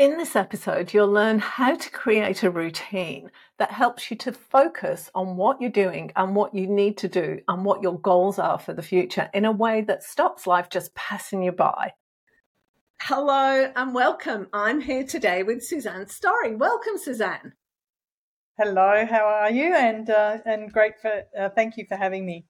In this episode, you'll learn how to create a routine that helps you to focus on what you're doing and what you need to do and what your goals are for the future in a way that stops life just passing you by. Hello and welcome. I'm here today with Suzanne Storrie. Welcome, Suzanne. Hello, how are you? And uh, and great for uh, thank you for having me.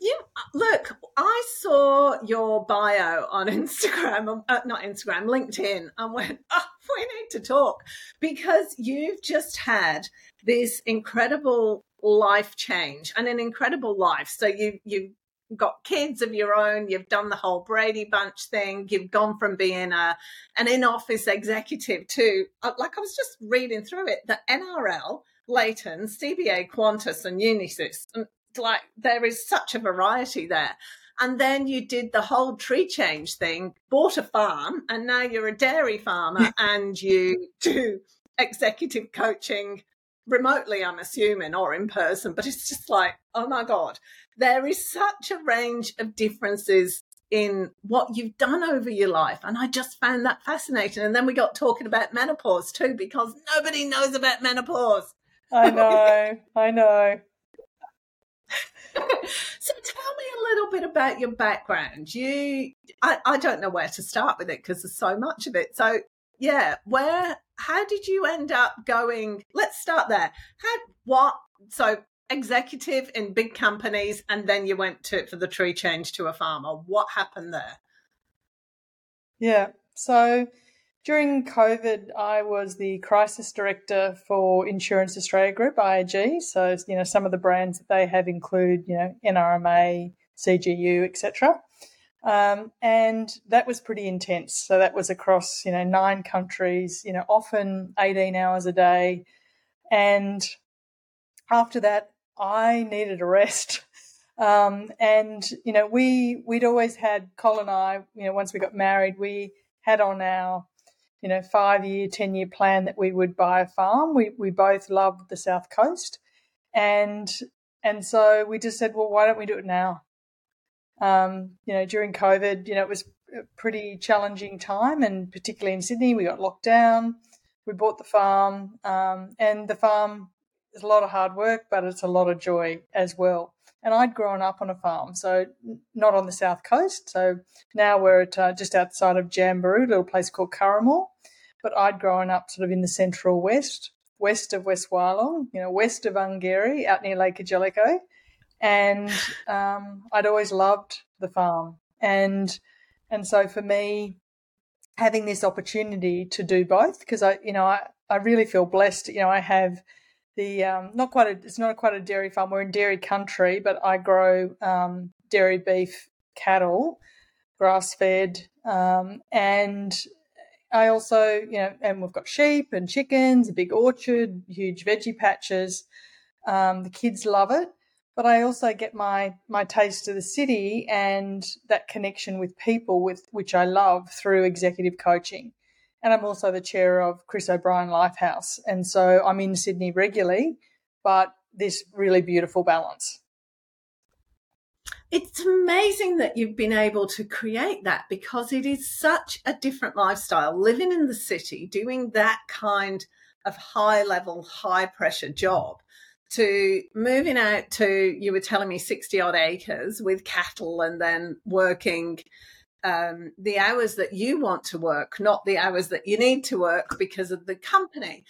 Yeah, look, I saw your bio on Instagram, um, uh, not Instagram, LinkedIn, and went, oh, we need to talk because you've just had this incredible life change and an incredible life. So you you got kids of your own, you've done the whole Brady Bunch thing, you've gone from being a an in-office executive to uh, like I was just reading through it, the NRL, Leighton, CBA, Qantas, and Unisys, and like there is such a variety there. And then you did the whole tree change thing, bought a farm, and now you're a dairy farmer and you do executive coaching remotely, I'm assuming, or in person. But it's just like, oh my God, there is such a range of differences in what you've done over your life. And I just found that fascinating. And then we got talking about menopause too, because nobody knows about menopause. I know, I know. So tell me a little bit about your background. You, I, I don't know where to start with it because there's so much of it. So yeah, where, how did you end up going? Let's start there. How, what, so executive in big companies and then you went to for the tree change to a farmer. What happened there? Yeah. So during COVID, I was the crisis director for Insurance Australia Group, IAG. So, you know, some of the brands that they have include, you know, NRMA, CGU, etc. Um, and that was pretty intense. So that was across, you know, nine countries, you know, often 18 hours a day. And after that, I needed a rest. Um, and, you know, we, we'd always had, Colin and I, you know, once we got married, we had on our you know, five year, 10 year plan that we would buy a farm. We, we both loved the South Coast. And, and so we just said, well, why don't we do it now? Um, you know, during COVID, you know, it was a pretty challenging time. And particularly in Sydney, we got locked down. We bought the farm. Um, and the farm is a lot of hard work, but it's a lot of joy as well and I'd grown up on a farm, so not on the south coast. So now we're at uh, just outside of Jamberoo, a little place called Curramore. But I'd grown up sort of in the central west, west of West Wyalong, you know, west of Ungarie, out near Lake Jellicoe, and um, I'd always loved the farm, and and so for me, having this opportunity to do both, because I, you know, I, I really feel blessed. You know, I have the um, not quite a it's not quite a dairy farm. We're in dairy country, but I grow um, dairy beef cattle, grass fed, um, and I also you know and we've got sheep and chickens, a big orchard, huge veggie patches. Um, the kids love it, but I also get my my taste of the city and that connection with people with which I love through executive coaching and I'm also the chair of Chris O'Brien Lifehouse. And so I'm in Sydney regularly, but this really beautiful balance. It's amazing that you've been able to create that because it is such a different lifestyle. Living in the city, doing that kind of high level, high pressure job to moving out to, you were telling me 60 odd acres with cattle and then working um, the hours that you want to work, not the hours that you need to work because of the company.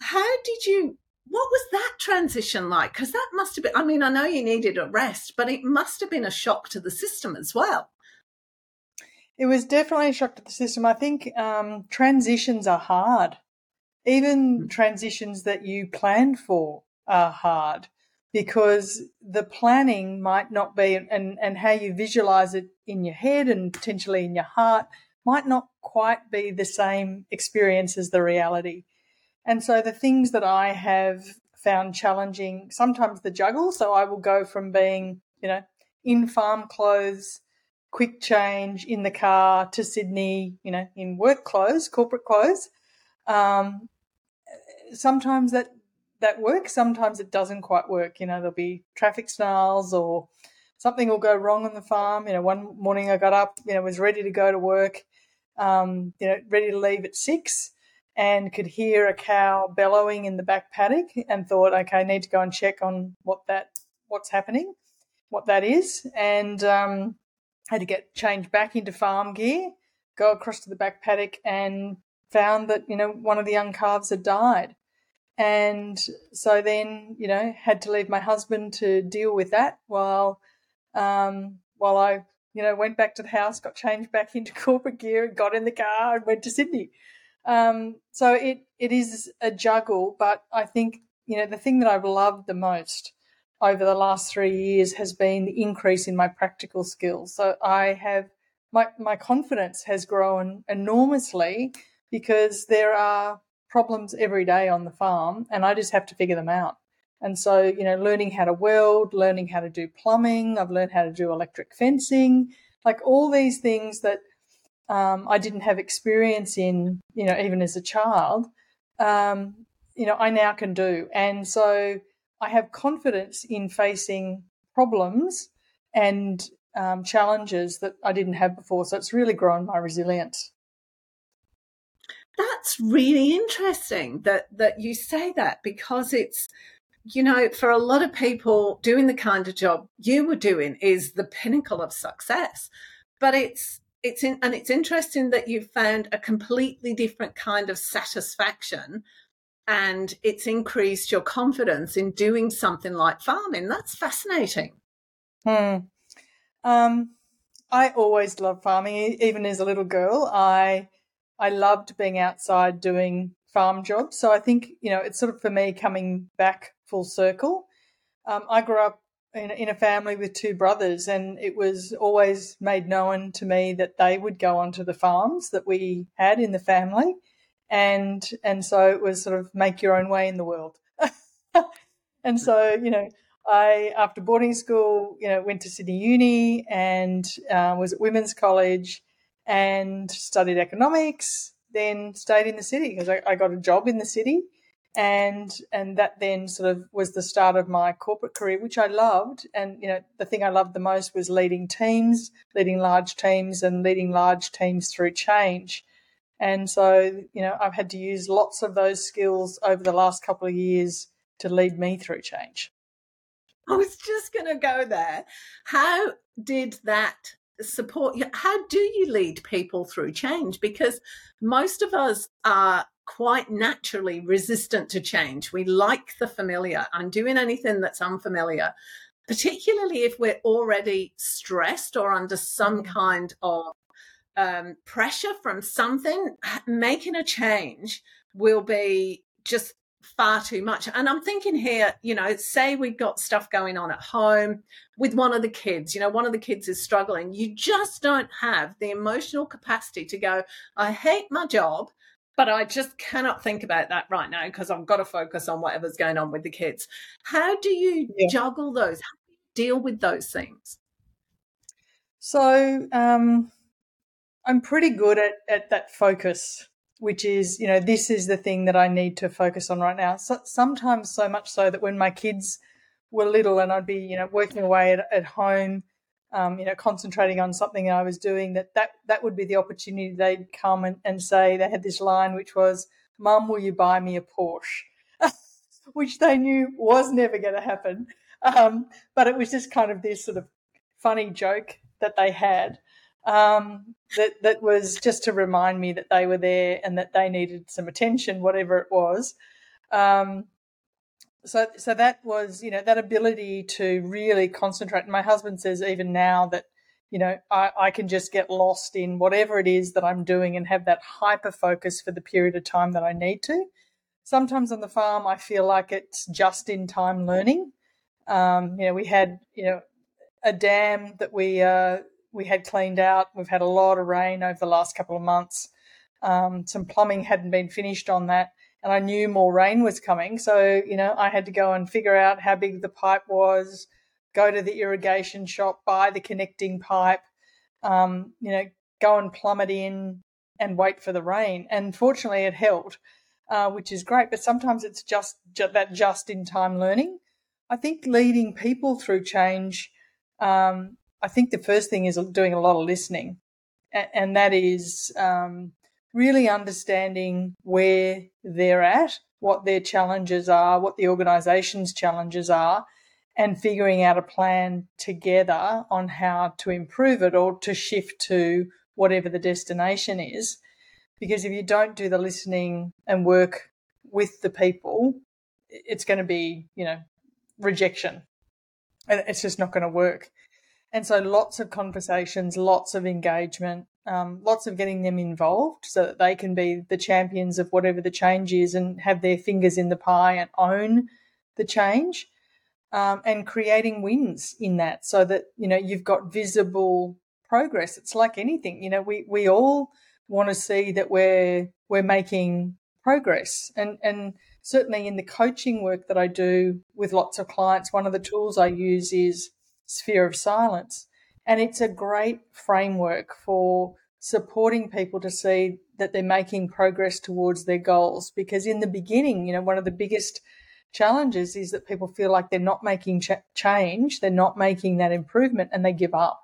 How did you? What was that transition like? Because that must have been. I mean, I know you needed a rest, but it must have been a shock to the system as well. It was definitely a shock to the system. I think um, transitions are hard. Even mm-hmm. transitions that you planned for are hard because the planning might not be and, and how you visualize it in your head and potentially in your heart might not quite be the same experience as the reality. And so the things that I have found challenging, sometimes the juggle. So I will go from being, you know, in farm clothes, quick change in the car to Sydney, you know, in work clothes, corporate clothes. Um, sometimes that that works. Sometimes it doesn't quite work. You know, there'll be traffic snarls or something will go wrong on the farm. You know, one morning I got up, you know, was ready to go to work um, you know, ready to leave at six and could hear a cow bellowing in the back paddock and thought, okay, I need to go and check on what that what's happening, what that is, and um, had to get changed back into farm gear, go across to the back paddock and found that you know one of the young calves had died, and so then you know had to leave my husband to deal with that while um, while I you know went back to the house, got changed back into corporate gear, and got in the car and went to Sydney. Um, so it it is a juggle, but I think you know the thing that I've loved the most over the last three years has been the increase in my practical skills. So I have my my confidence has grown enormously because there are problems every day on the farm, and I just have to figure them out. And so, you know, learning how to weld, learning how to do plumbing, I've learned how to do electric fencing, like all these things that um, I didn't have experience in, you know, even as a child, um, you know, I now can do. And so I have confidence in facing problems and um, challenges that I didn't have before. So it's really grown my resilience. That's really interesting that that you say that because it's you know for a lot of people doing the kind of job you were doing is the pinnacle of success but it's it's in, and it's interesting that you've found a completely different kind of satisfaction and it's increased your confidence in doing something like farming. That's fascinating. Hmm. um, i always loved farming even as a little girl. I i loved being outside doing farm jobs. So i think you know it's sort of for me coming back full circle. Um, i grew up in, in a family with two brothers, and it was always made known to me that they would go onto the farms that we had in the family, and and so it was sort of make your own way in the world. and so you know, I after boarding school, you know, went to Sydney Uni and uh, was at women's college and studied economics. Then stayed in the city because I, I got a job in the city and and that then sort of was the start of my corporate career which i loved. And you know the thing i loved the most was leading teams leading large teams and leading large teams through change. And so you know i've had to use lots of those skills over the last couple of years to lead me through change. I was just going to go there. How did that support you how do you lead people through change? Because most of us are quite naturally resistant to change. We like the familiar and doing anything that's unfamiliar, particularly if we're already stressed or under some mm-hmm. kind of um, pressure from something, making a change will be just far too much. And I'm thinking here, you know, say we've got stuff going on at home with one of the kids, you know, one of the kids is struggling. You just don't have the emotional capacity to go, I hate my job but I just cannot think about that right now because I've got to focus on whatever's going on with the kids. How do you yeah. juggle those? How do you deal with those things? So um, I'm pretty good at, at that focus, which is, you know, this is the thing that I need to focus on right now. So, sometimes so much so that when my kids were little and I'd be, you know, working away at, at home um, you know, concentrating on something I was doing, that that, that would be the opportunity they'd come and, and say, they had this line which was, Mum, will you buy me a Porsche? which they knew was never going to happen. Um, but it was just kind of this sort of funny joke that they had um, that, that was just to remind me that they were there and that they needed some attention, whatever it was. Um, so so that was you know that ability to really concentrate. My husband says even now that you know I, I can just get lost in whatever it is that i'm doing and have that hyper focus for the period of time that i need to. Sometimes on the farm i feel like it's just in time learning. Um, you know we had you know a dam that we uh, we had cleaned out. We've had a lot of rain over the last couple of months. Um, some plumbing hadn't been finished on that and I knew more rain was coming. So, you know, I had to go and figure out how big the pipe was, go to the irrigation shop, buy the connecting pipe, um, you know, go and plumb it in and wait for the rain. And fortunately, it held, uh, which is great. But sometimes it's just, just that just in time learning. I think leading people through change, um, I think the first thing is doing a lot of listening and that is um, really understanding where they're at, what their challenges are, what the organisation's challenges are, and figuring out a plan together on how to improve it or to shift to whatever the destination is. Because if you don't do the listening and work with the people, it's going to be, you know, rejection. And it's just not going to work. And so lots of conversations, lots of engagement, um, lots of getting them involved so that they can be the champions of whatever the change is and have their fingers in the pie and own the change. Um, and creating wins in that so that you know you've got visible progress it's like anything you know we we all want to see that we're we're making progress and and certainly in the coaching work that I do with lots of clients, one of the tools I use is Sphere of Silence. And it's a great framework for supporting people to see that they're making progress towards their goals. Because in the beginning, you know, one of the biggest challenges is that people feel like they're not making ch- change, they're not making that improvement, and they give up.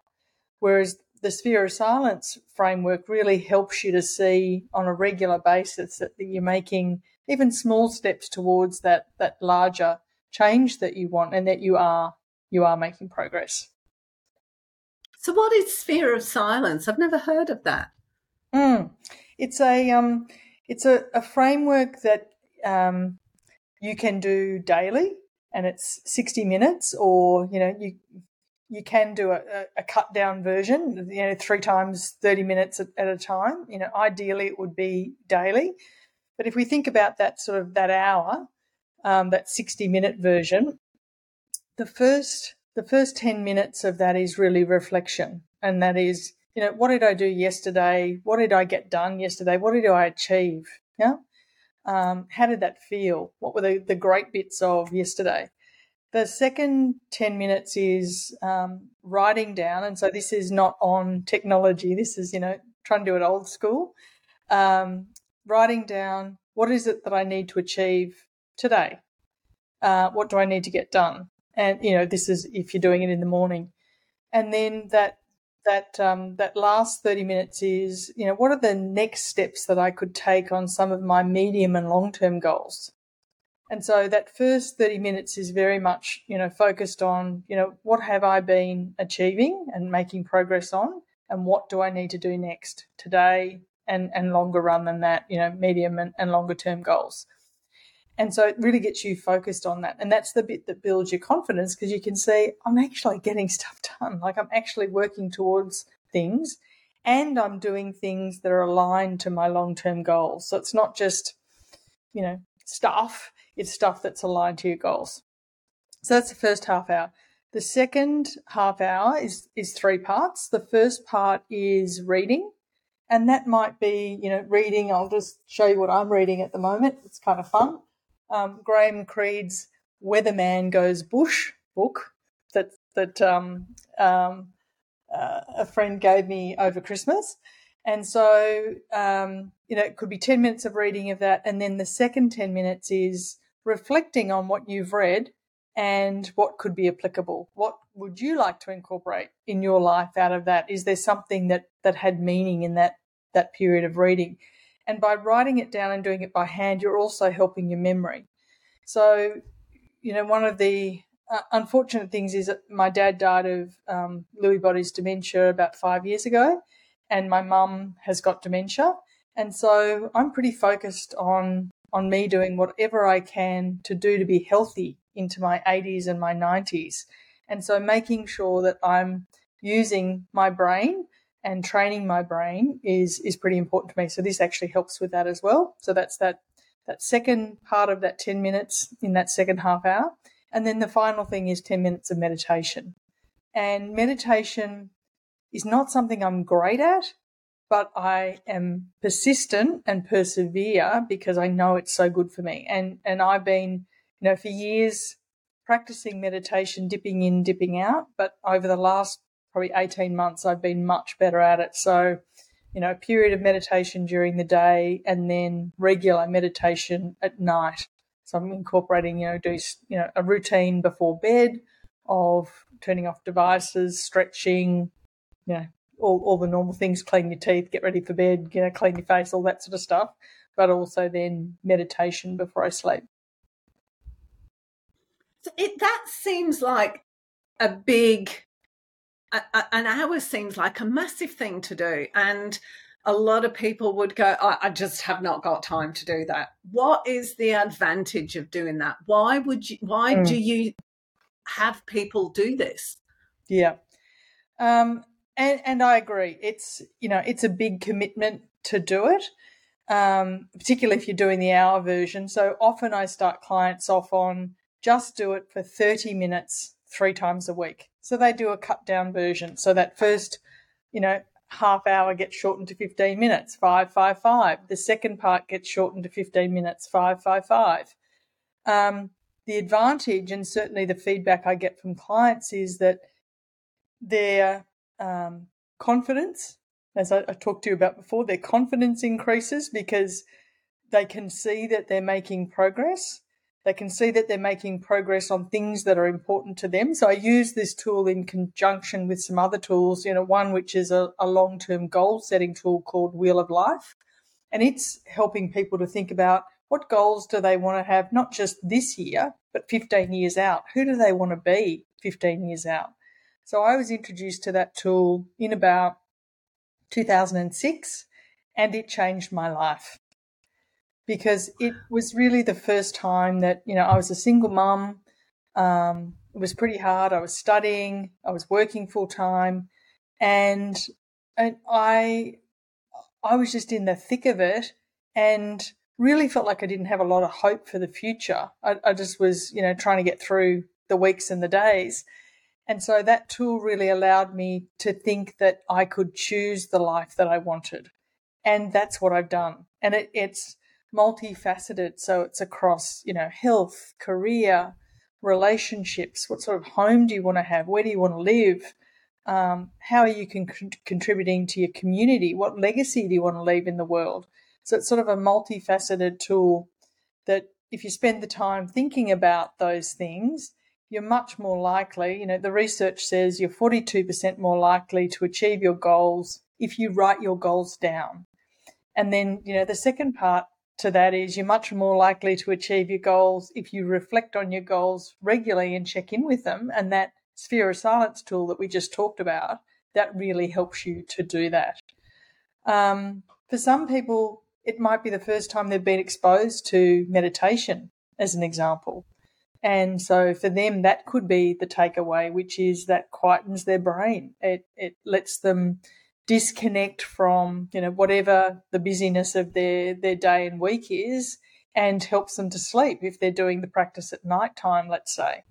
Whereas the sphere of silence framework really helps you to see on a regular basis that you're making even small steps towards that that larger change that you want and that you are you are making progress. So what is sphere of silence? I've never heard of that. Mm. It's a um it's a, a framework that um, you can do daily and it's 60 minutes or you know you you can do a, a, cut down version, you know, three times 30 minutes at, at, a time. You know, ideally it would be daily. But if we think about that sort of that hour, um, that 60 minute version, the first the first 10 minutes of that is really reflection. And that is, you know, what did I do yesterday? What did I get done yesterday? What did I achieve? Yeah. Um, how did that feel? What were the, the great bits of yesterday? The second 10 minutes is um, writing down. And so this is not on technology. This is, you know, trying to do it old school. Um, writing down what is it that I need to achieve today? Uh, what do I need to get done? And, you know, this is if you're doing it in the morning. And then that that um, that last 30 minutes is you know what are the next steps that I could take on some of my medium and long term goals and so that first 30 minutes is very much, you know, focused on, you know, what have I been achieving and making progress on and what do I need to do next today and, and longer run than that, you know, medium and, and longer term goals. And so it really gets you focused on that. And that's the bit that builds your confidence because you can see I'm actually getting stuff done. Like I'm actually working towards things and I'm doing things that are aligned to my long term goals. So it's not just, you know, stuff it's stuff that's aligned to your goals. So that's the first half hour. The second half hour is is three parts. The first part is reading, and that might be you know reading. I'll just show you what I'm reading at the moment. It's kind of fun. Um, Graham Creed's "Weatherman Goes Bush" book that that um, um, uh, a friend gave me over Christmas. And so, um, you know, it could be 10 minutes of reading of that. And then the second 10 minutes is reflecting on what you've read and what could be applicable. What would you like to incorporate in your life out of that? Is there something that, that had meaning in that, that period of reading? And by writing it down and doing it by hand, you're also helping your memory. So, you know, one of the uh, unfortunate things is that my dad died of um, Lewy bodies dementia about five years ago, and my mum has got dementia. And so I'm pretty focused on on me doing whatever I can to do to be healthy into my 80s and my 90s. And so making sure that I'm using my brain and training my brain is is pretty important to me. So this actually helps with that as well. So that's that that second part of that 10 minutes in that second half hour. And then the final thing is 10 minutes of meditation. And meditation is not something I'm great at, but I am persistent and persevere because I know it's so good for me. And and I've been, you know, for years practicing meditation, dipping in, dipping out, but over the last probably 18 months I've been much better at it. So, you know, a period of meditation during the day and then regular meditation at night. So I'm incorporating, you know, do you know, a routine before bed of turning off devices, stretching, you know, all, all the normal things, clean your teeth, get ready for bed, you know, clean your face, all that sort of stuff, but also then meditation before I sleep. So it, that seems like a big, an hour seems like a massive thing to do. And a lot of people would go, I, I just have not got time to do that. What is the advantage of doing that? Why would you, why mm. do you have people do this? Yeah. Um, and, and I agree. It's, you know, it's a big commitment to do it. Um, particularly if you're doing the hour version. So often I start clients off on just do it for 30 minutes three times a week. So they do a cut down version. So that first, you know, half hour gets shortened to 15 minutes, five, five, five. The second part gets shortened to 15 minutes, five, five, five. Um, the advantage, and certainly the feedback I get from clients, is that their um, confidence, as I, I talked to you about before, their confidence increases because they can see that they're making progress they can see that they're making progress on things that are important to them. So I use this tool in conjunction with some other tools, you know, one which is a, a long term goal setting tool called Wheel of Life. And it's helping people to think about what goals do they want to have, not just this year, but 15 years out. Who do they want to be 15 years out? So I was introduced to that tool in about 2006 and it changed my life because it was really the first time that you know I was a single mum. Um, it was pretty hard. I was studying. I was working full time, and and I I was just in the thick of it, and really felt like I didn't have a lot of hope for the future. I, I just was you know trying to get through the weeks and the days. And so that tool really allowed me to think that I could choose the life that I wanted. And that's what I've done. And it, it's multifaceted. So it's across, you know, health, career, relationships. What sort of home do you want to have? Where do you want to live? Um, how are you con- contributing to your community? What legacy do you want to leave in the world? So it's sort of a multifaceted tool that if you spend the time thinking about those things, you're much more likely, you know, the research says you're 42% more likely to achieve your goals if you write your goals down. And then, you know, the second part to that is you're much more likely to achieve your goals if you reflect on your goals regularly and check in with them. And that sphere of silence tool that we just talked about, that really helps you to do that. Um, for some people, it might be the first time they've been exposed to meditation, as an example. And so for them, that could be the takeaway, which is that quietens their brain. It, it lets them disconnect from you know whatever the busyness of their their day and week is and helps them to sleep if they're doing the practice at night time let's say.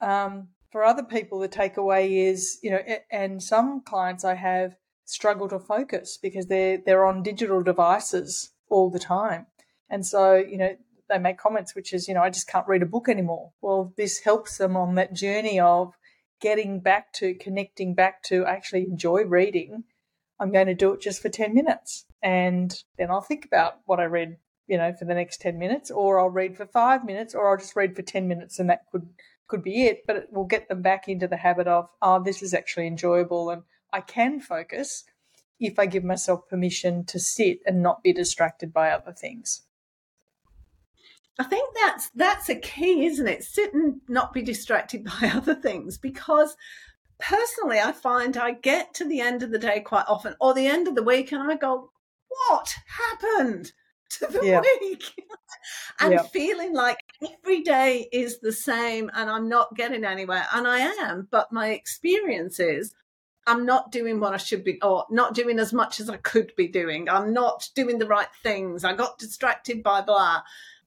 Um, for other people the takeaway is you know and some clients i have struggle to focus because they're they're on digital devices all the time. And so you know they make comments which is you know i just can't read a book anymore. Well this helps them on that journey of getting back to connecting back to actually enjoy reading I'm going to do it just for 10 minutes. And then I'll think about what I read, you know, for the next 10 minutes, or I'll read for five minutes, or I'll just read for 10 minutes and that could, could be it. But it will get them back into the habit of, oh, this is actually enjoyable and I can focus if I give myself permission to sit and not be distracted by other things. I think that's that's a key, isn't it? Sit and not be distracted by other things because personally, I find I get to the end of the day quite often, or the end of the week, and I go, "What happened to the yeah. week?" and yeah. feeling like every day is the same, and I'm not getting anywhere, and I am, but my experience is. I'm not doing what I should be, or not doing as much as I could be doing. I'm not doing the right things. I got distracted by blah.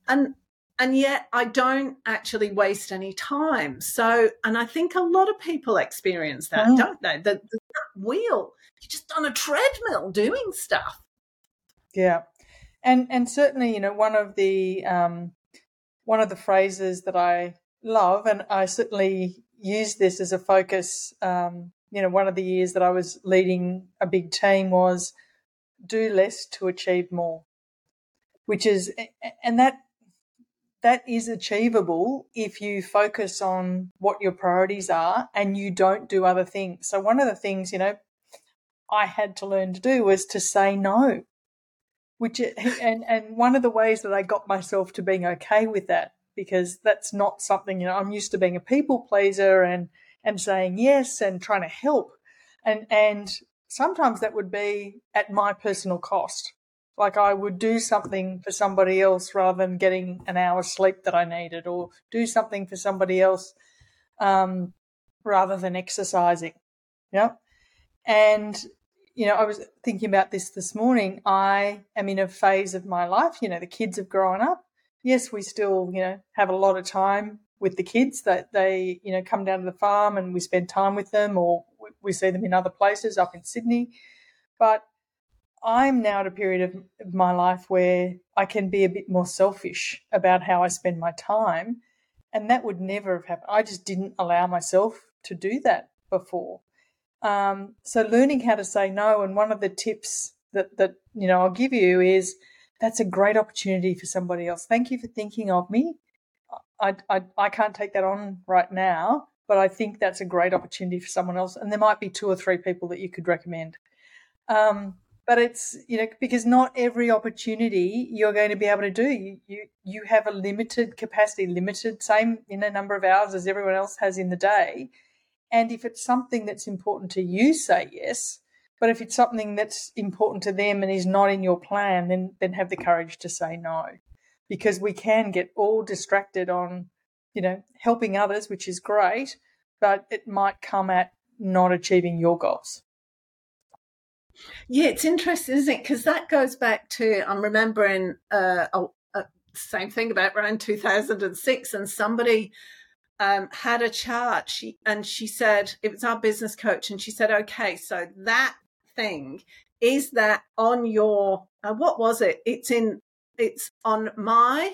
And and yet I don't actually waste any time. So, and I think a lot of people experience that, mm. don't they? The, the wheel, you're just on a treadmill doing stuff. Yeah, and and certainly, you know, one of the um, one of the phrases that I love, and I certainly use this as a focus. Um, you know, one of the years that I was leading a big team was do less to achieve more, which is, and that that is achievable if you focus on what your priorities are and you don't do other things. So, one of the things, you know, I had to learn to do was to say no. Which and and one of the ways that I got myself to being okay with that because that's not something you know I'm used to being a people pleaser and and saying yes and trying to help and and sometimes that would be at my personal cost like I would do something for somebody else rather than getting an hour's sleep that I needed, or do something for somebody else um, rather than exercising. Yeah. And, you know, I was thinking about this this morning. I am in a phase of my life, you know, the kids have grown up. Yes, we still, you know, have a lot of time with the kids that they, you know, come down to the farm and we spend time with them or we see them in other places up in Sydney. But I'm now at a period of my life where I can be a bit more selfish about how I spend my time. And that would never have happened. I just didn't allow myself to do that before. Um, so learning how to say no, and one of the tips that, that, you know, I'll give you is that's a great opportunity for somebody else. Thank you for thinking of me. I, I, I can't take that on right now, but I think that's a great opportunity for someone else. And there might be two or three people that you could recommend. Um, but it's you know because not every opportunity you're going to be able to do. You you, you have a limited capacity limited same in a number of hours as everyone else has in the day. And if it's something that's important to you say yes. But if it's something that's important to them and is not in your plan then then have the courage to say no. Because we can get all distracted on you know helping others which is great but it might come at not achieving your goals yeah, it's interesting, isn't it? Because that goes back to I'm remembering uh, a, a same thing about around 2006, and somebody um, had a chart. She and she said it was our business coach, and she said, "Okay, so that thing is that on your uh, what was it? It's in it's on my."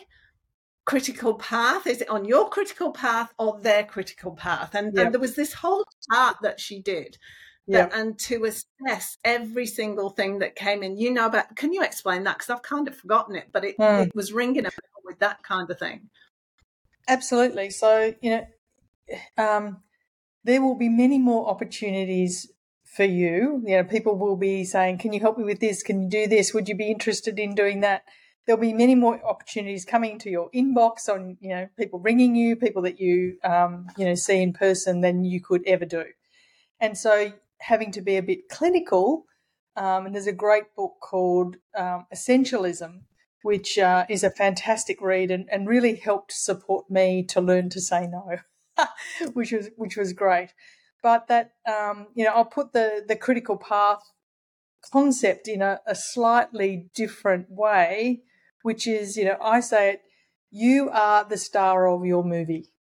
critical path is it on your critical path or their critical path and, and there was this whole chart that she did yeah. and to assess every single thing that came in. You know about, can you explain that? Because I've kind of forgotten it, but it, mm. it was ringing a bell with that kind of thing. Absolutely. So, you know, um, there will be many more opportunities for you. You know, people will be saying, Can you help me with this? Can you do this? Would you be interested in doing that? There'll be many more opportunities coming to your inbox on, you know, people ringing you, people that you, um, you know, see in person than you could ever do. And so having to be a bit clinical. Um, and there's a great book called um, Essentialism, which uh, is a fantastic read and, and really helped support me to learn to say no, which was which was great. But that um, you know, I'll put the the critical path concept in a, a slightly different way, which is you know, I say it, you are the star of your movie,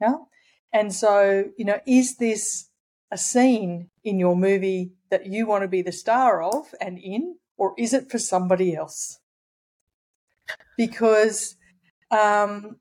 yeah, and so you know, is this a scene in your movie that you want to be the star of and in, or is it for somebody else? Because, um,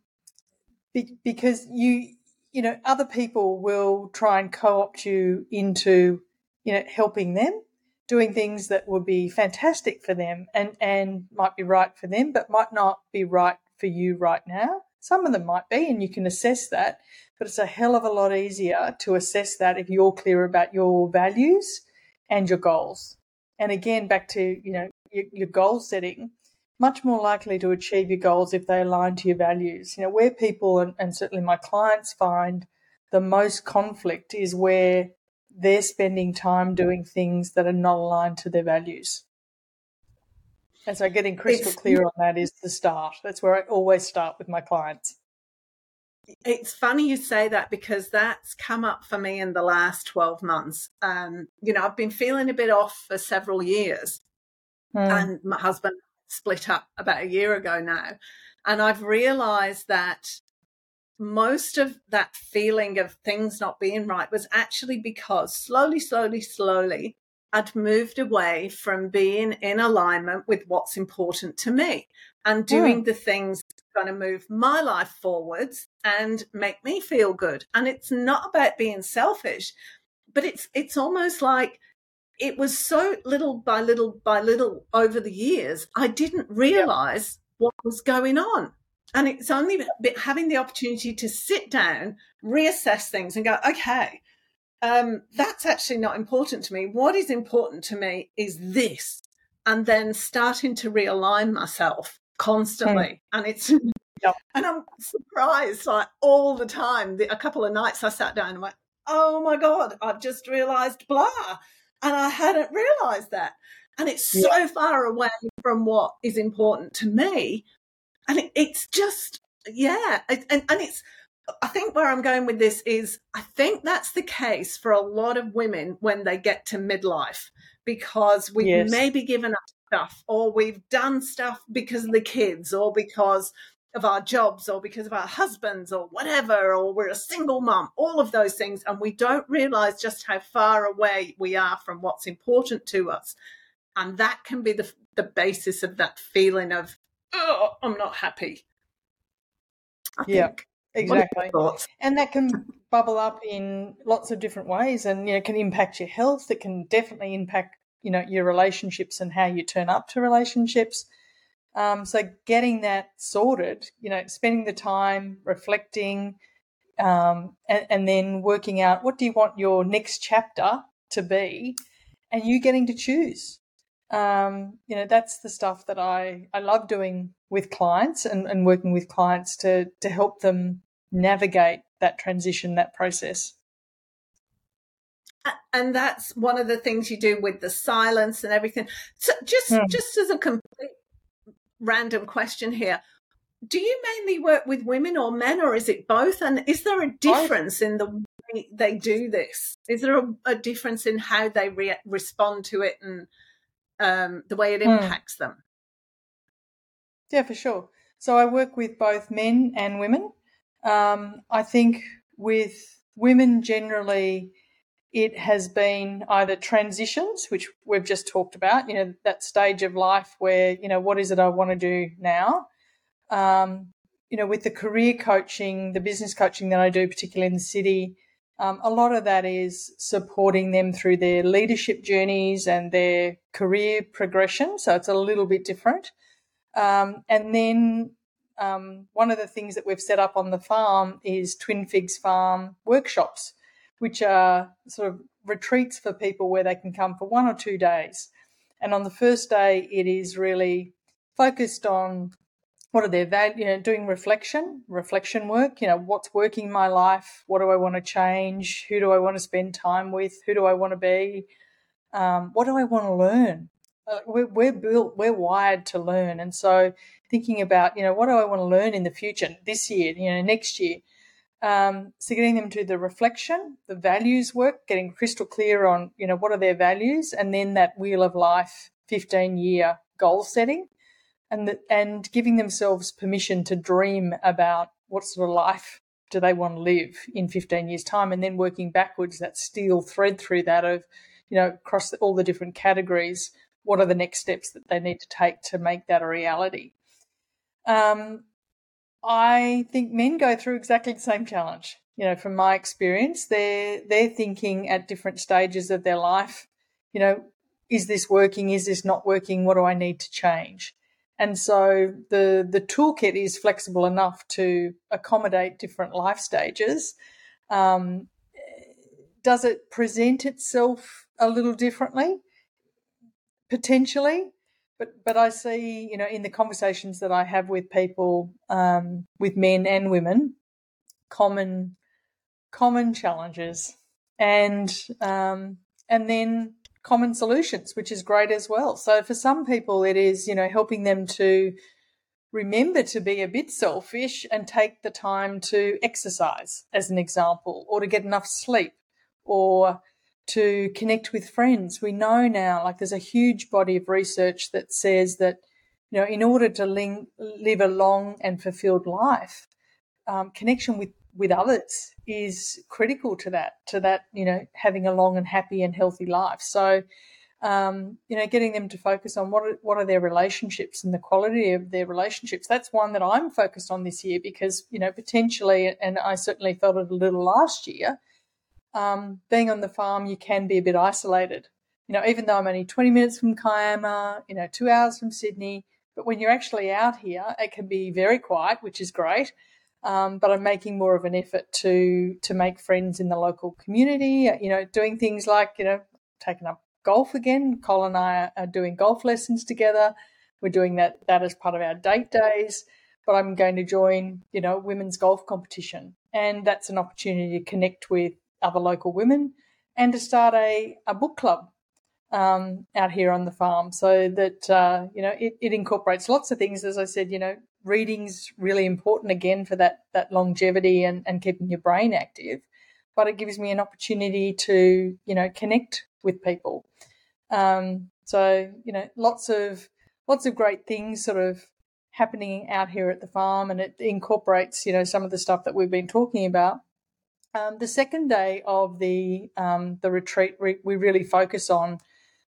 be, because you, you know, other people will try and co-opt you into, you know, helping them, doing things that would be fantastic for them and, and might be right for them, but might not be right for you right now. Some of them might be, and you can assess that. But it's a hell of a lot easier to assess that if you're clear about your values and your goals. And again, back to, you know, your, your goal setting, much more likely to achieve your goals if they align to your values. You know, where people and, and certainly my clients find the most conflict is where they're spending time doing things that are not aligned to their values. And so getting crystal it's, clear on that is the start. That's where I always start with my clients it's funny you say that because that's come up for me in the last 12 months. Um, you know, I've been feeling a bit off for several years. Mm. And my husband split up about a year ago now. And I've realized that most of that feeling of things not being right was actually because slowly, slowly, slowly, I'd moved away from being in alignment with what's important to me and doing mm. the things going to move my life forwards and make me feel good. And it's not about being selfish, but it's it's almost like it was so little by little by little over the years, I didn't realize what was going on. And it's only having the opportunity to sit down, reassess things, and go, okay, um, that's actually not important to me. What is important to me is this. And then starting to realign myself constantly. Mm. And it's, yep. and I'm surprised like all the time. The, a couple of nights I sat down and went, oh my God, I've just realized blah. And I hadn't realized that. And it's so far away from what is important to me. And it, it's just, yeah. It, and, and it's, I think where I'm going with this is I think that's the case for a lot of women when they get to midlife because we've yes. maybe given up stuff or we've done stuff because of the kids or because of our jobs or because of our husbands or whatever, or we're a single mom, all of those things. And we don't realize just how far away we are from what's important to us. And that can be the, the basis of that feeling of, oh, I'm not happy. I yeah. Think. Exactly. And that can bubble up in lots of different ways and, you know, can impact your health. It can definitely impact, you know, your relationships and how you turn up to relationships. Um, so getting that sorted, you know, spending the time reflecting, um, and, and then working out what do you want your next chapter to be, and you getting to choose. Um, you know, that's the stuff that I, I love doing with clients and, and working with clients to to help them navigate that transition, that process. And that's one of the things you do with the silence and everything. So just mm. just as a complete random question here. Do you mainly work with women or men, or is it both? And is there a difference in the way they do this? Is there a, a difference in how they re- respond to it and um, the way it hmm. impacts mm. them? Yeah, for sure. So I work with both men and women. Um, I think with women generally, it has been either transitions, which we've just talked about, you know, that stage of life where, you know, what is it I want to do now? Um, you know, with the career coaching, the business coaching that I do, particularly in the city, um, a lot of that is supporting them through their leadership journeys and their career progression. So it's a little bit different. Um, and then um, one of the things that we've set up on the farm is Twin Figs Farm workshops, which are sort of retreats for people where they can come for one or two days. And on the first day, it is really focused on what are their you know, doing reflection, reflection work, you know, what's working in my life? What do I want to change? Who do I want to spend time with? Who do I want to be? Um, what do I want to learn? Uh, we're, we're built, we're wired to learn. And so thinking about, you know, what do I want to learn in the future, this year, you know, next year? Um, so getting them to the reflection, the values work, getting crystal clear on, you know, what are their values, and then that wheel of life 15 year goal setting and, the, and giving themselves permission to dream about what sort of life do they want to live in 15 years time and then working backwards that steel thread through that of you know across all the different categories what are the next steps that they need to take to make that a reality um, I think men go through exactly the same challenge. You know, from my experience, they're they're thinking at different stages of their life. You know, is this working? Is this not working? What do I need to change? And so the the toolkit is flexible enough to accommodate different life stages. Um, does it present itself a little differently? Potentially, but but I see, you know, in the conversations that I have with people, um, with men and women, common common challenges, and um, and then common solutions, which is great as well. So for some people, it is you know helping them to remember to be a bit selfish and take the time to exercise, as an example, or to get enough sleep, or to connect with friends. We know now, like there's a huge body of research that says that, you know, in order to ling- live a long and fulfilled life, um, connection with, with others is critical to that, to that, you know, having a long and happy and healthy life. So, um, you know, getting them to focus on what are, what are their relationships and the quality of their relationships. That's one that I'm focused on this year because, you know, potentially, and I certainly felt it a little last year, um, being on the farm, you can be a bit isolated. You know, even though I'm only 20 minutes from Kiama, you know, two hours from Sydney, but when you're actually out here, it can be very quiet, which is great. Um, but I'm making more of an effort to to make friends in the local community. You know, doing things like you know taking up golf again. Col and I are doing golf lessons together. We're doing that that as part of our date days. But I'm going to join you know women's golf competition, and that's an opportunity to connect with other local women and to start a, a book club um, out here on the farm. So that uh, you know it, it, incorporates lots of things. As i said you know reading's really important again for that that longevity and, and keeping your brain active. But it gives me an opportunity to you know connect with people. Um, so you know lots of lots of great things sort of happening out here at the farm and it incorporates you know some of the stuff that we've been talking about um, the second day of the um, the retreat, we, we, really focus on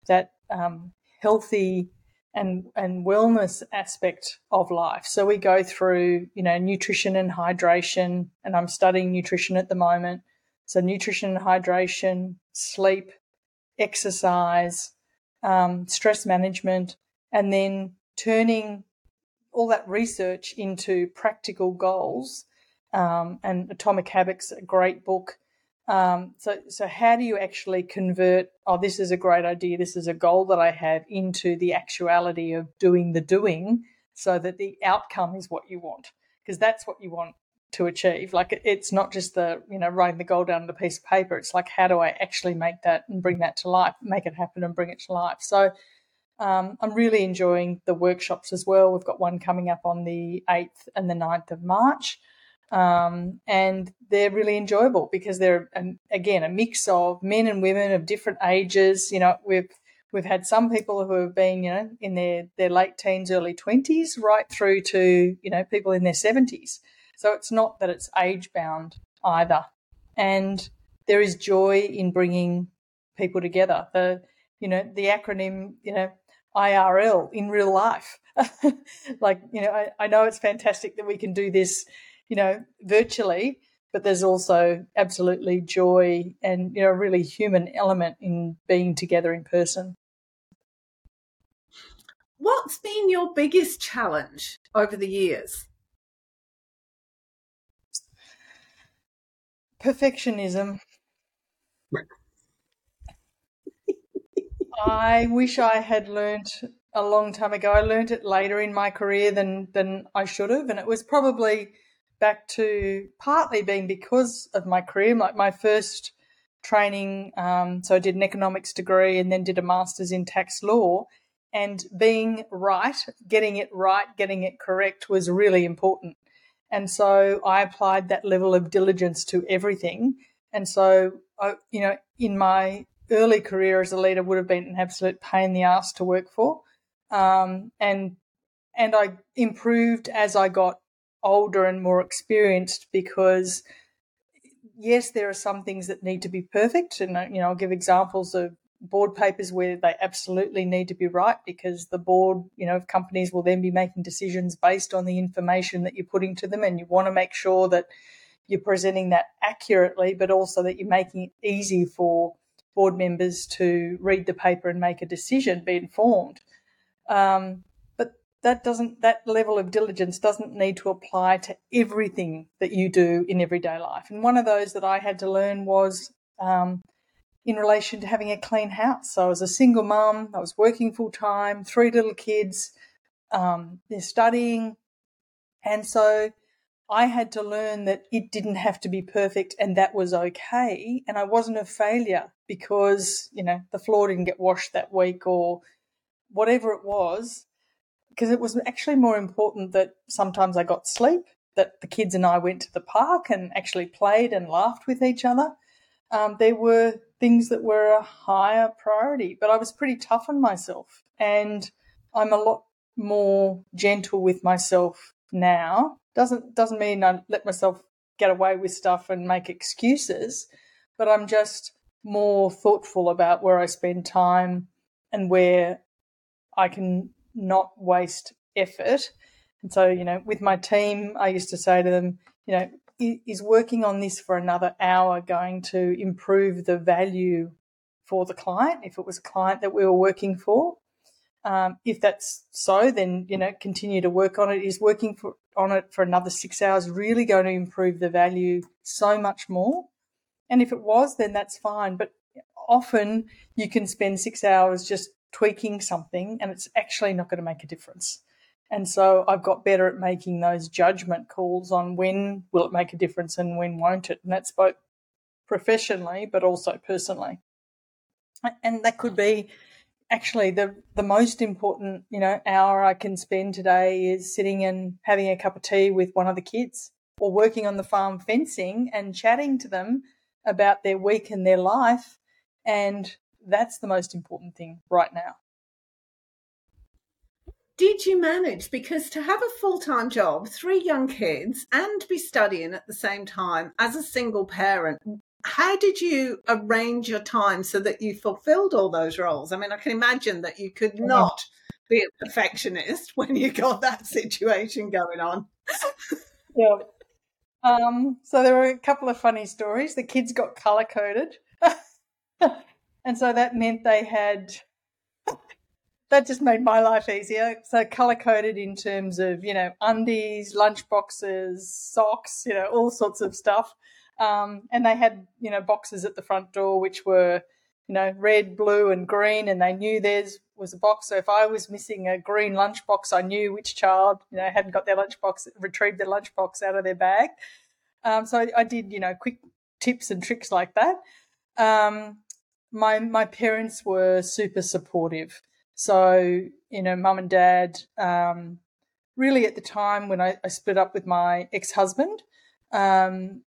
that um, healthy and and wellness aspect of life. So we go through, you know, nutrition and hydration, and I'm studying nutrition at the moment. So nutrition and hydration, sleep, exercise, um, stress management, and then turning all that research into practical goals um, and Atomic Habits, a great book. Um, so, so how do you actually convert? Oh, this is a great idea. This is a goal that I have into the actuality of doing the doing, so that the outcome is what you want, because that's what you want to achieve. Like it's not just the you know writing the goal down on a piece of paper. It's like how do I actually make that and bring that to life, make it happen and bring it to life. So um, I'm really enjoying the workshops as well. We've got one coming up on the 8th and the 9th of March. Um, and they're really enjoyable because they're um, again a mix of men and women of different ages. You know, we've we've had some people who have been you know in their their late teens, early twenties, right through to you know people in their seventies. So it's not that it's age bound either, and there is joy in bringing people together. The you know the acronym you know IRL in real life. like you know I, I know it's fantastic that we can do this you know, virtually, but there's also absolutely joy and, you know, a really human element in being together in person. What's been your biggest challenge over the years? Perfectionism. I wish I had learnt a long time ago. I learnt it later in my career than than I should have, and it was probably back to partly being because of my career, like my first training. Um, so I did an economics degree and then did a master's in tax law. And being right, getting it right, getting it correct was really important. And so I applied that level of diligence to everything. And so, I, you know, in my early career as a leader would have been an absolute pain in the ass to work for. Um, and and I improved as I got older and more experienced because yes, there are some things that need to be perfect, and you know I'll give examples of board papers where they absolutely need to be right because the board, you know, of companies will then be making decisions based on the information that you're putting to them, and you want to make sure that you're presenting that accurately, but also that you're making it easy for board members to read the paper and make a decision, be informed. Um, that doesn't that level of diligence doesn't need to apply to everything that you do in everyday life. And one of those that I had to learn was um, in relation to having a clean house. So I was a single mum. I was working full time, three little kids. Um, they're studying, and so I had to learn that it didn't have to be perfect, and that was okay. And I wasn't a failure because you know the floor didn't get washed that week or whatever it was because it was actually more important that sometimes I got sleep, that the kids and I went to the park and actually played and laughed with each other. Um, there were things that were a higher priority, but I was pretty tough on myself. And I'm a lot more gentle with myself now. Doesn't doesn't mean I let myself get away with stuff and make excuses, but I'm just more thoughtful about where I spend time and where I can not waste effort. And so, you know, with my team, I used to say to them, you know, is working on this for another hour going to improve the value for the client if it was a client that we were working for? Um, if that's so, then you know continue to work on it. Is working for, on it for another six hours really going to improve the value so much more? And if it was, then that's fine. But often you can spend six hours just tweaking something, and it's actually not going to make a difference. And so I've got better at making those judgment calls on when will it make a difference and when won't it. And that's both professionally but also personally. And that could be actually the the most important you know hour I can spend today is sitting and having a cup of tea with one of the kids or working on the farm fencing and chatting to them about their week and their life and that's the most important thing right now did you manage because to have a full-time job three young kids and be studying at the same time as a single parent how did you arrange your time so that you fulfilled all those roles? I mean, I can imagine that you could not be a perfectionist when you got that situation going on. yeah. Um, so there were a couple of funny stories. The kids got color coded. and so that meant they had that just made my life easier. So color coded in terms of, you know, undies, lunch boxes, socks, you know, all sorts of stuff. Um, and they had, you know, boxes at the front door which were, you know, red, blue, and green, and they knew theirs was a box. So if I was missing a green lunchbox, I knew which child, you know, hadn't got their lunchbox, retrieved their lunchbox out of their bag. Um, so I, I, did, you know, quick tips and tricks like that. Um, my my parents were super supportive. So you know, mum and dad. Um, really, at the time when I, I split up with my ex husband, um,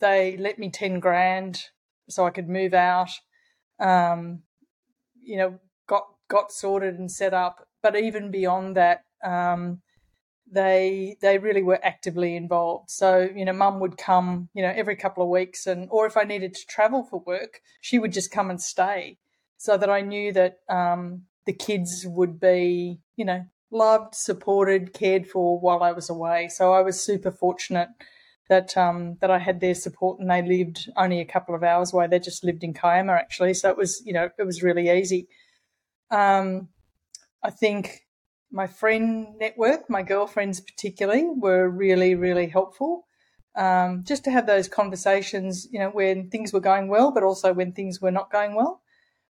they let me 10 grand so I could move out. Um, you know, got got sorted and set up. But even beyond that, um, they they really were actively involved. So you know, Mum would come, you know, every couple of weeks, and or if I needed to travel for work, she would just come and stay, so that I knew that um, the kids would be, you know, loved, supported, cared for while I was away. So I was super fortunate that um, that I had their support, and they lived only a couple of hours away. They just lived in Kiama actually, so it was you know it was really easy. Um, I think my friend network, my girlfriends particularly, were really really helpful. Um, just to have those conversations, you know, when things were going well, but also when things were not going well.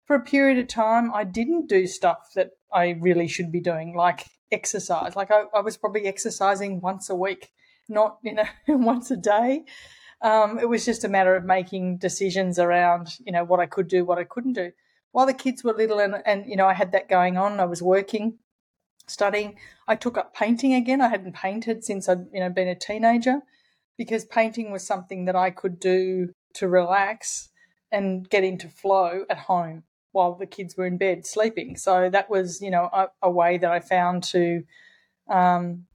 For a period of time, I didn't do stuff that I really should be doing, like exercise. Like I, I was probably exercising once a week not you know once a day. Um, it was just a matter of making decisions around you know what I could do, what I couldn't do. While the kids were little and, and you know I had that going on, I was working, studying. I took up painting again. I hadn't painted since I'd you know been a teenager because painting was something that I could do to relax and get into flow at home while the kids were in bed sleeping. So that was, you know, a, a way that I found to um,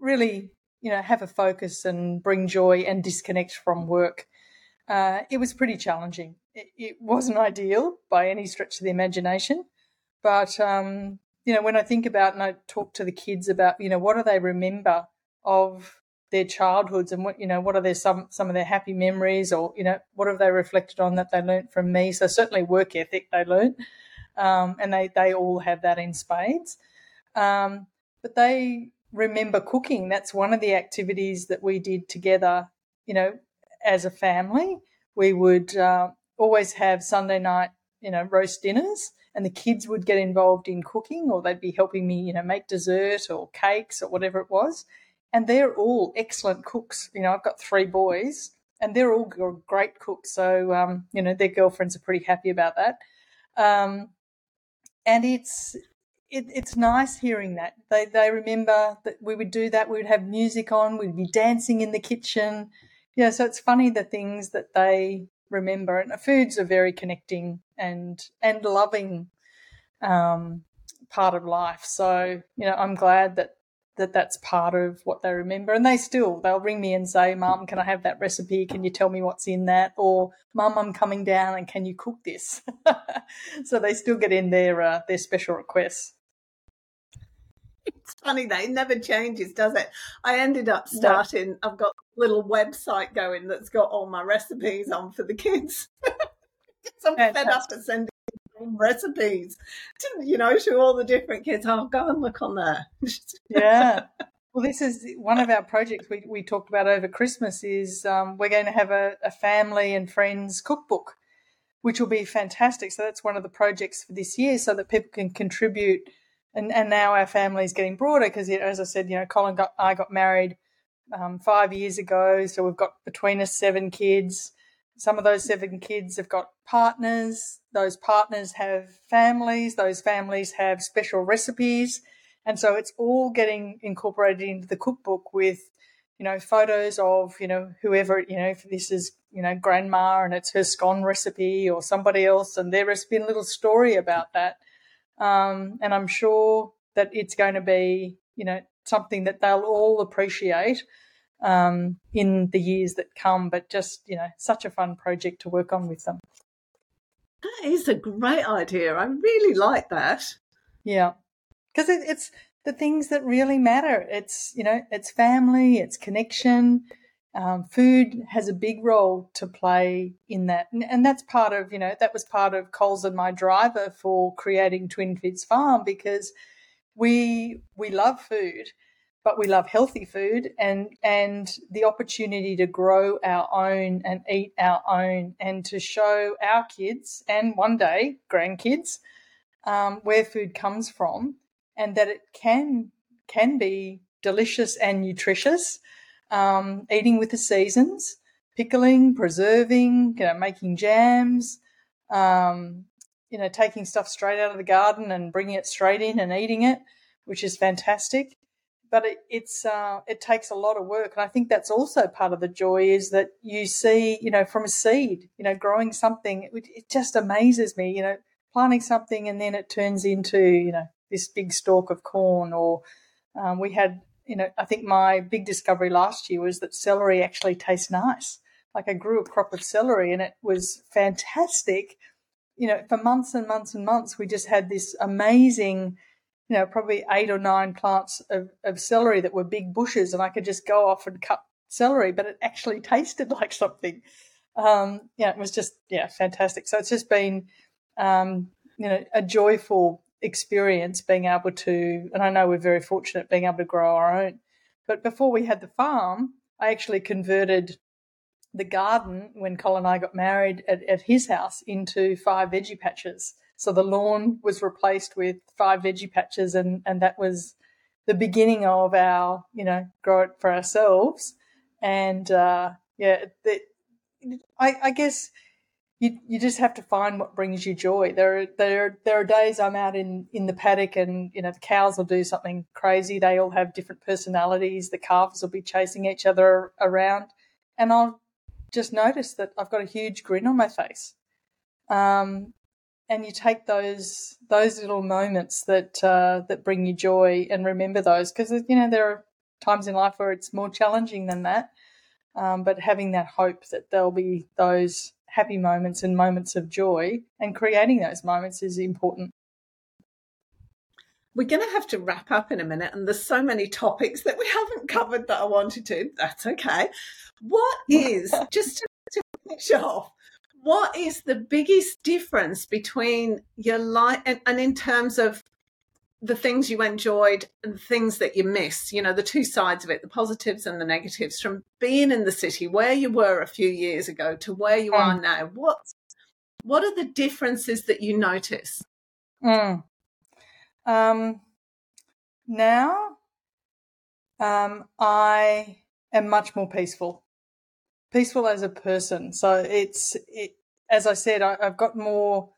really you know, have a focus and bring joy and disconnect from work. Uh, it was pretty challenging. It, it, wasn't ideal by any stretch of the imagination, but um, you know, when I think about and I talk to the kids about, you know, what do they remember of their childhoods and what you know, what are their some some of their happy memories, or you know, what have they reflected on that they learnt from me? So certainly work ethic they learnt, um, and they they all have that in spades. Um, but they remember cooking. That's one of the activities that we did together, you know, as a family. We would uh, always have Sunday night, you know, roast dinners, and the kids would get involved in cooking or they'd be helping me, you know, make dessert or cakes or whatever it was. And they're all excellent cooks. You know, I've got three boys and they're all great cooks. So, um, you know, their girlfriends are pretty happy about that. Um, and it's it, it's nice hearing that. They they remember that we would do that. We would have music on. We'd be dancing in the kitchen. Yeah, so it's funny the things that they remember. And foods are very connecting and and loving um, part of life. So you know, I'm glad that that that's part of what they remember. And they still they'll ring me and say, "Mum, can I have that recipe? Can you tell me what's in that?" Or "Mum, I'm coming down, and can you cook this?" so they still get in their uh, their special requests it's funny that it never changes, does it? I ended up starting. No. I've got a little website going that's got all my recipes on for the kids. I'm fed up of sending recipes, to, you know, to all the different kids. I'll oh, go and look on there. yeah. Well, this is one of our projects we, we talked about over Christmas is um, we're going to have a, a family and friends cookbook, which will be fantastic. So that's one of the projects for this year so that people can contribute. And, and now our family is getting broader because, as I said, you know, Colin got, I got married um, five years ago. So we've got between us seven kids. Some of those seven kids have got partners. Those partners have families. Those families have special recipes. And so it's all getting incorporated into the cookbook with, you know, photos of, you know, whoever, you know, if this is, you know, grandma and it's her scone recipe or somebody else and their recipe and a little story about that. Um, and I'm sure that it's going to be, you know, something that they'll all appreciate um, in the years that come. But just you know, such a fun project to work on with them. That is a great idea. I really like that. Yeah, because it, it's the things that really matter. It's you know, it's family, it's connection. Um, food has a big role to play in that, and, and that's part of you know that was part of Coles and my driver for creating Twin Figs Farm because we we love food but we love healthy food and and the opportunity to grow our own and eat our own and to show our kids and one day grandkids um, where food comes from and that it can can be delicious and nutritious um, eating with the seasons pickling preserving you know making jams um, you know taking stuff straight out of the garden and bringing it straight in and eating it which is fantastic but it, it's uh, it takes a lot of work, and I think that's also part of the joy is that you see, you know, from a seed, you know, growing something. It, it just amazes me, you know, planting something and then it turns into, you know, this big stalk of corn. Or um, we had, you know, I think my big discovery last year was that celery actually tastes nice. Like I grew a crop of celery and it was fantastic. You know, for months and months and months, we just had this amazing you know, probably eight or nine plants of, of celery that were big bushes, and I could just go off and cut celery, but it actually tasted like something. Um, yeah, it was just yeah, fantastic. So it's just been um, you know a joyful experience being able to, and I know we're very fortunate being able to grow our own. But before we had the farm, I actually converted the garden when Colin and I got married at, at his house into five veggie patches. So the lawn was replaced with five veggie patches, and, and that was the beginning of our, you know, grow it for ourselves. And uh, yeah, the, I, I guess you you just have to find what brings you joy. There are, there there are days I'm out in in the paddock and you know the cows will do something crazy. They all have different personalities. The calves will be chasing each other around, and I'll just notice that I've got a huge grin on my face. Um, and you take those those little moments that uh, that bring you joy and remember those because you know there are times in life where it's more challenging than that um, but having that hope that there'll be those happy moments and moments of joy and creating those moments is important. We're going to have to wrap up in a minute and there's so many topics that we haven't covered that i wanted to. That's okay. What is just to, to finish off what is the biggest difference between your life and, and, in terms of the things you enjoyed and the things that you missed you know the two sides of it the positives and the negatives from being in the city where you were a few years ago to where you mm. are now what what are the differences that you notice mm. um, now um, i am much more peaceful peaceful as a person. So it's, it, as I said, I, I've got more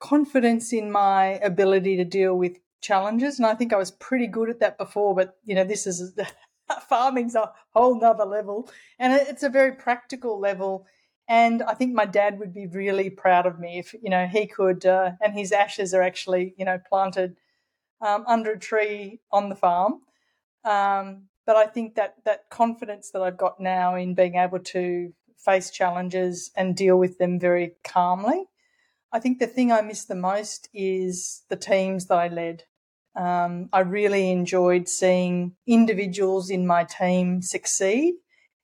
confidence in my ability to deal with challenges. And I think I was pretty good at that before, but you know, this is farming's a whole nother level and it's a very practical level. And I think my dad would be really proud of me if, you know, he could, uh, and his ashes are actually, you know, planted um, under a tree on the farm. Um, but I think that that confidence that I've got now in being able to face challenges and deal with them very calmly. I think the thing I miss the most is the teams that I led. Um, I really enjoyed seeing individuals in my team succeed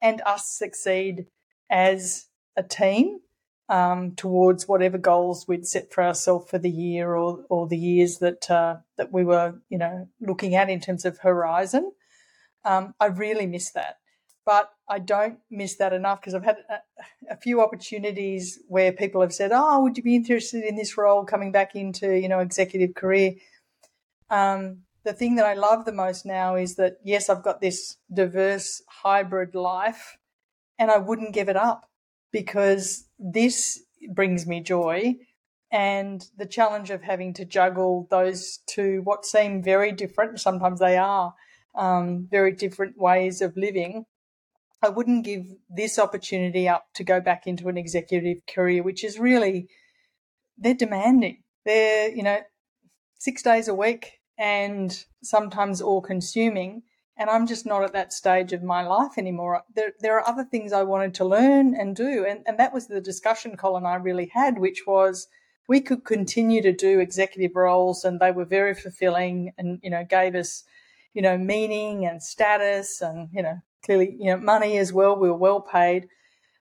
and us succeed as a team. um, towards whatever goals we'd set for ourselves for the year or, or the years that uh, that we were, you know, looking at in terms of horizon. Um, I really miss that, but I don't miss that enough because I've had a, a, few opportunities where people have said, "Oh, would you be interested in this role coming back into, you know, executive career?" Um, the thing that I love the most now is that yes, I've got this diverse hybrid life, and I wouldn't give it up because this brings me joy. And the challenge of having to juggle those two, what seem very different, sometimes they are um, very different ways of living. I wouldn't give this opportunity up to go back into an executive career, which is really, they're demanding. They're, you know, six days a week and sometimes all consuming and I'm just not at that stage of my life anymore. There, there are other things I wanted to learn and do, and, and that was the discussion Colin I really had, which was we could continue to do executive roles, and they were very fulfilling, and you know gave us, you know, meaning and status, and you know clearly you know money as well. We were well paid.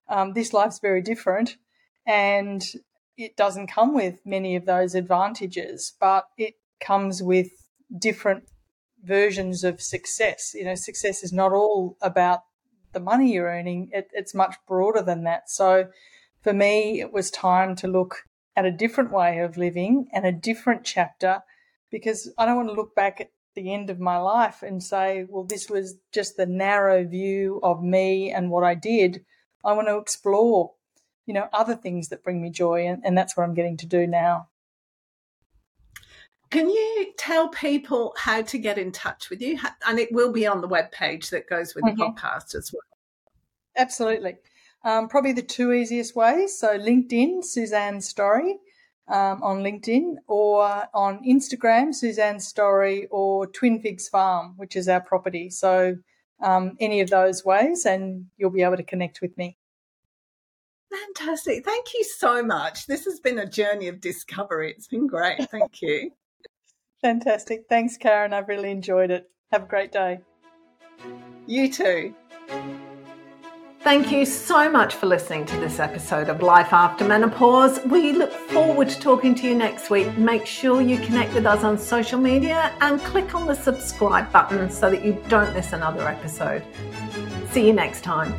Um, this life's very different, and it doesn't come with many of those advantages, but it comes with different versions of success. You know, success is not all about the money you're earning, it, it's much broader than that. So for me, it was time to look at a different way of living and a different chapter because I don't want to look back at the end of my life and say, well, this was just the narrow view of me and what I did. I want to explore, you know, other things that bring me joy. And, and that's what I'm getting to do now. Can you tell people how to get in touch with you? And it will be on the web page that goes with mm-hmm. the podcast as well. Absolutely. Um, probably the two easiest ways. So LinkedIn, Suzanne Storrie um, on LinkedIn, or on Instagram, Suzanne's Storrie, or Twin Figs Farm, which is our property. So um, any of those ways, and you'll be able to connect with me. Fantastic. Thank you so much. This has been a journey of discovery. It's been great. Thank you. Fantastic. Thanks, Karen. I've really enjoyed it. Have a great day. You too. Thank you so much for listening to this episode of Life After Menopause. We look forward to talking to you next week. Make sure you connect with us on social media and click on the subscribe button so that you don't miss another episode. See you next time.